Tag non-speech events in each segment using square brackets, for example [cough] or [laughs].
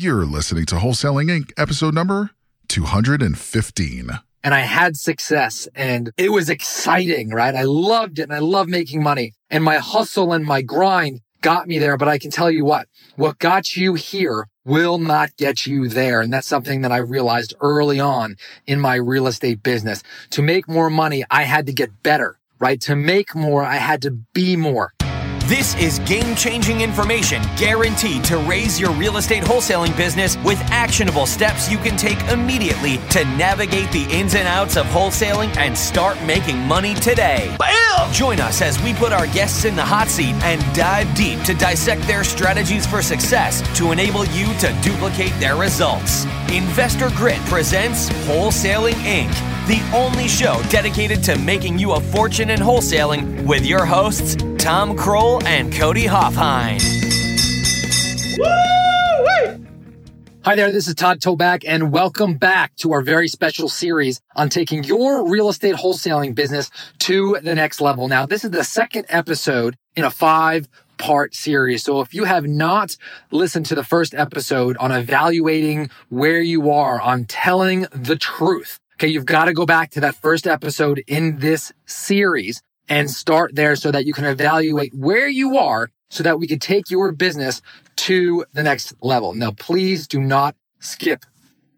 You're listening to Wholesaling Inc., episode number 215. and I had success and it was exciting, right? I loved it and I love making money and my hustle and my grind got me there. But I can tell you what, what got you here will not get you there. And that's something that I realized early on in my real estate business. To make more money, I had to get better, right? To make more, I had to be more. This is game changing information guaranteed to raise your real estate wholesaling business with actionable steps you can take immediately to navigate the ins and outs of wholesaling and start making money today. Bam! Join us as we put our guests in the hot seat and dive deep to dissect their strategies for success to enable you to duplicate their results. Investor Grit presents Wholesaling Inc the only show dedicated to making you a fortune in wholesaling with your hosts, Tom Krol and Cody Hofhine. Hi there, this is Todd Toback, and welcome back to our very special series on taking your real estate wholesaling business to the next level. Now, this is the second episode in a five part series. So if you have not listened to the first episode on evaluating where you are, on telling the truth, Okay. You've got to go back to that first episode in this series and start there so that you can evaluate where you are so that we can take your business to the next level. Now, please do not skip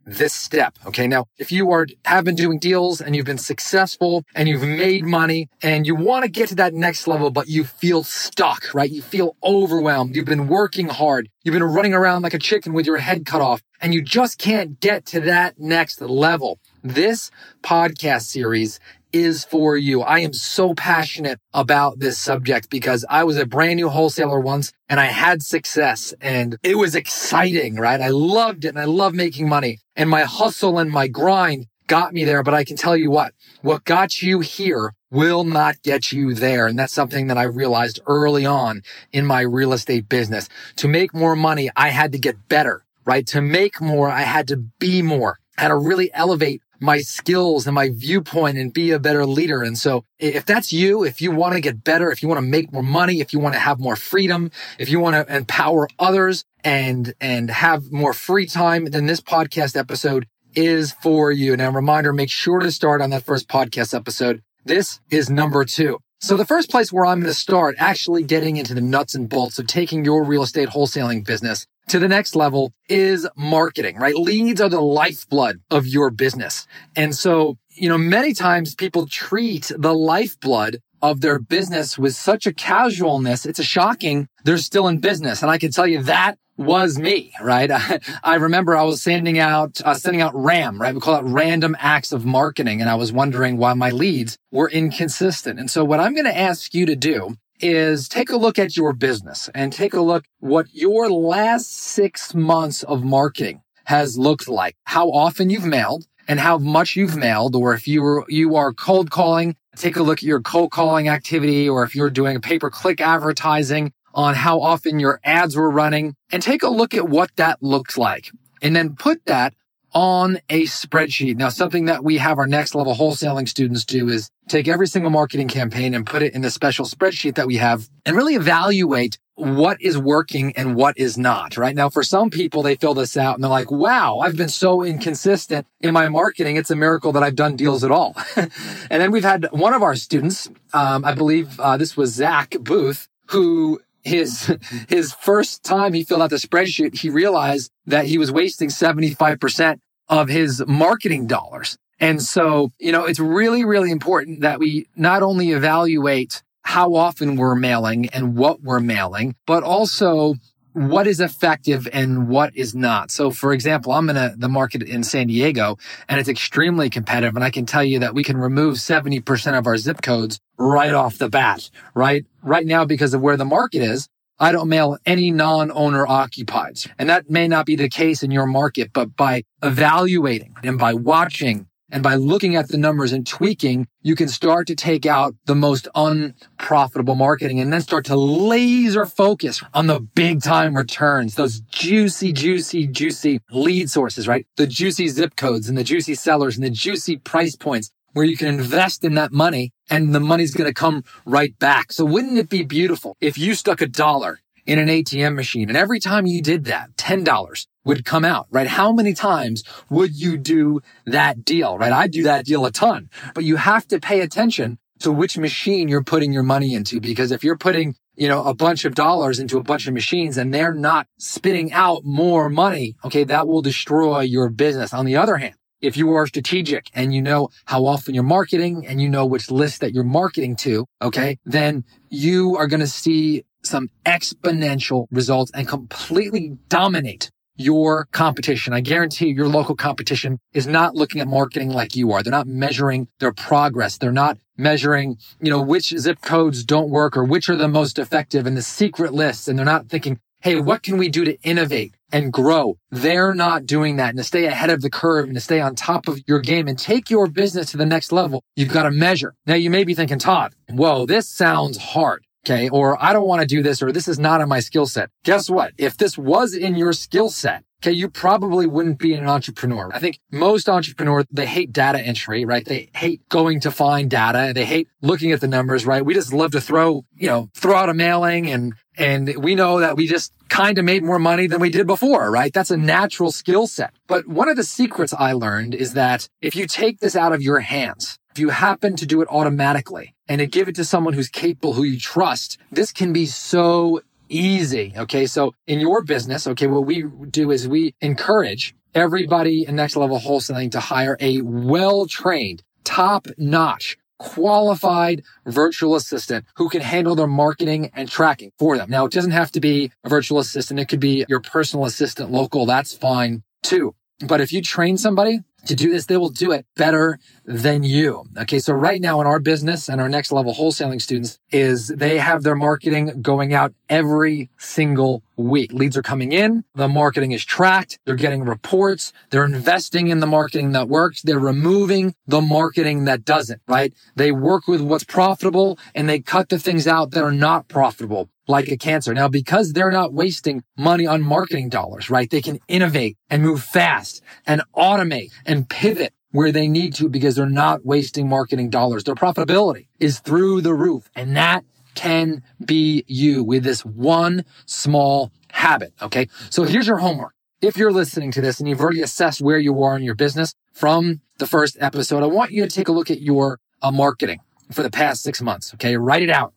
this step. Okay. Now, if you are, have been doing deals and you've been successful and you've made money and you want to get to that next level, but you feel stuck, right? You feel overwhelmed. You've been working hard. You've been running around like a chicken with your head cut off and you just can't get to that next level. This podcast series is for you. I am so passionate about this subject because I was a brand new wholesaler once and I had success and it was exciting, right? I loved it and I love making money and my hustle and my grind got me there. But I can tell you what, what got you here will not get you there. And that's something that I realized early on in my real estate business. To make more money, I had to get better, right? To make more, I had to be more. I had to really elevate my skills and my viewpoint and be a better leader. And so if that's you, if you want to get better, if you want to make more money, if you want to have more freedom, if you want to empower others and, and have more free time, then this podcast episode is for you. Now, reminder, make sure to start on that first podcast episode. This is number two. So the first place where I'm going to start actually getting into the nuts and bolts of taking your real estate wholesaling business to the next level is marketing, right? Leads are the lifeblood of your business. And so, you know, many times people treat the lifeblood of their business with such a casualness. It's a shocking they're still in business. And I can tell you that was me, right? [laughs] I, I remember I was sending out, uh, sending out RAM, right? We call it random acts of marketing. And I was wondering why my leads were inconsistent. And so what I'm going to ask you to do is take a look at your business and take a look what your last six months of marketing has looked like, how often you've mailed and how much you've mailed, or if you were, you are cold calling, take a look at your cold calling activity, or if you're doing pay per click advertising on how often your ads were running and take a look at what that looks like. And then put that on a spreadsheet. Now, something that we have our next level wholesaling students do is take every single marketing campaign and put it in a special spreadsheet that we have and really evaluate what is working and what is not, right? Now, for some people, they fill this out and they're like, wow, I've been so inconsistent in my marketing. It's a miracle that I've done deals at all. [laughs] and then we've had one of our students, um, I believe uh, this was Zach Booth, who his his first time he filled out the spreadsheet, he realized that he was wasting 75% of his marketing dollars. And so, you know, it's really, really important that we not only evaluate how often we're mailing and what we're mailing, but also what is effective and what is not. So for example, I'm in a, the market in San Diego and it's extremely competitive. And I can tell you that we can remove 70% of our zip codes right off the bat, right? Right now, because of where the market is, I don't mail any non-owner occupieds. And that may not be the case in your market, but by evaluating and by watching and by looking at the numbers and tweaking, you can start to take out the most unprofitable marketing and then start to laser focus on the big time returns, those juicy, juicy, juicy lead sources, right? The juicy zip codes and the juicy sellers and the juicy price points where you can invest in that money and the money's going to come right back. So wouldn't it be beautiful if you stuck a dollar in an ATM machine and every time you did that, $10, would come out, right? How many times would you do that deal, right? I do that deal a ton, but you have to pay attention to which machine you're putting your money into. Because if you're putting, you know, a bunch of dollars into a bunch of machines and they're not spitting out more money, okay, that will destroy your business. On the other hand, if you are strategic and you know how often you're marketing and you know which list that you're marketing to, okay, then you are going to see some exponential results and completely dominate your competition. I guarantee you, your local competition is not looking at marketing like you are. They're not measuring their progress. They're not measuring, you know, which zip codes don't work or which are the most effective and the secret lists. And they're not thinking, Hey, what can we do to innovate and grow? They're not doing that and to stay ahead of the curve and to stay on top of your game and take your business to the next level. You've got to measure. Now you may be thinking, Todd, whoa, this sounds hard. Okay. Or I don't want to do this or this is not in my skill set. Guess what? If this was in your skill set, okay, you probably wouldn't be an entrepreneur. I think most entrepreneurs, they hate data entry, right? They hate going to find data. They hate looking at the numbers, right? We just love to throw, you know, throw out a mailing and, and we know that we just kind of made more money than we did before, right? That's a natural skill set. But one of the secrets I learned is that if you take this out of your hands, if you happen to do it automatically and to give it to someone who's capable, who you trust, this can be so easy. Okay. So in your business, okay, what we do is we encourage everybody in next level wholesaling to hire a well trained, top notch, qualified virtual assistant who can handle their marketing and tracking for them. Now, it doesn't have to be a virtual assistant. It could be your personal assistant local. That's fine too. But if you train somebody to do this, they will do it better than you. Okay. So right now in our business and our next level wholesaling students is they have their marketing going out every single week. Leads are coming in. The marketing is tracked. They're getting reports. They're investing in the marketing that works. They're removing the marketing that doesn't, right? They work with what's profitable and they cut the things out that are not profitable like a cancer. Now, because they're not wasting money on marketing dollars, right? They can innovate and move fast and automate and pivot where they need to because they're not wasting marketing dollars. Their profitability is through the roof. And that can be you with this one small habit. Okay. So here's your homework. If you're listening to this and you've already assessed where you are in your business from the first episode, I want you to take a look at your uh, marketing for the past six months. Okay. Write it out.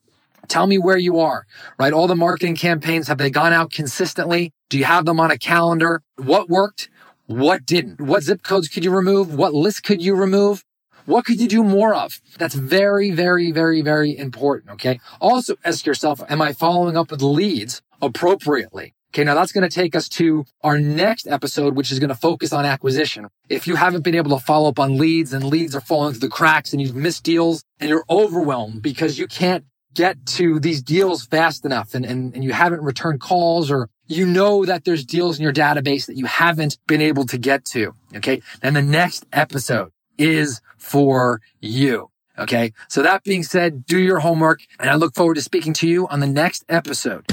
Tell me where you are, right? All the marketing campaigns, have they gone out consistently? Do you have them on a calendar? What worked? What didn't? What zip codes could you remove? What lists could you remove? What could you do more of? That's very, very, very, very important. Okay. Also ask yourself, am I following up with leads appropriately? Okay. Now that's going to take us to our next episode, which is going to focus on acquisition. If you haven't been able to follow up on leads and leads are falling through the cracks and you've missed deals and you're overwhelmed because you can't get to these deals fast enough and, and, and you haven't returned calls or you know that there's deals in your database that you haven't been able to get to. Okay. Then the next episode is for you. Okay. So that being said, do your homework and I look forward to speaking to you on the next episode.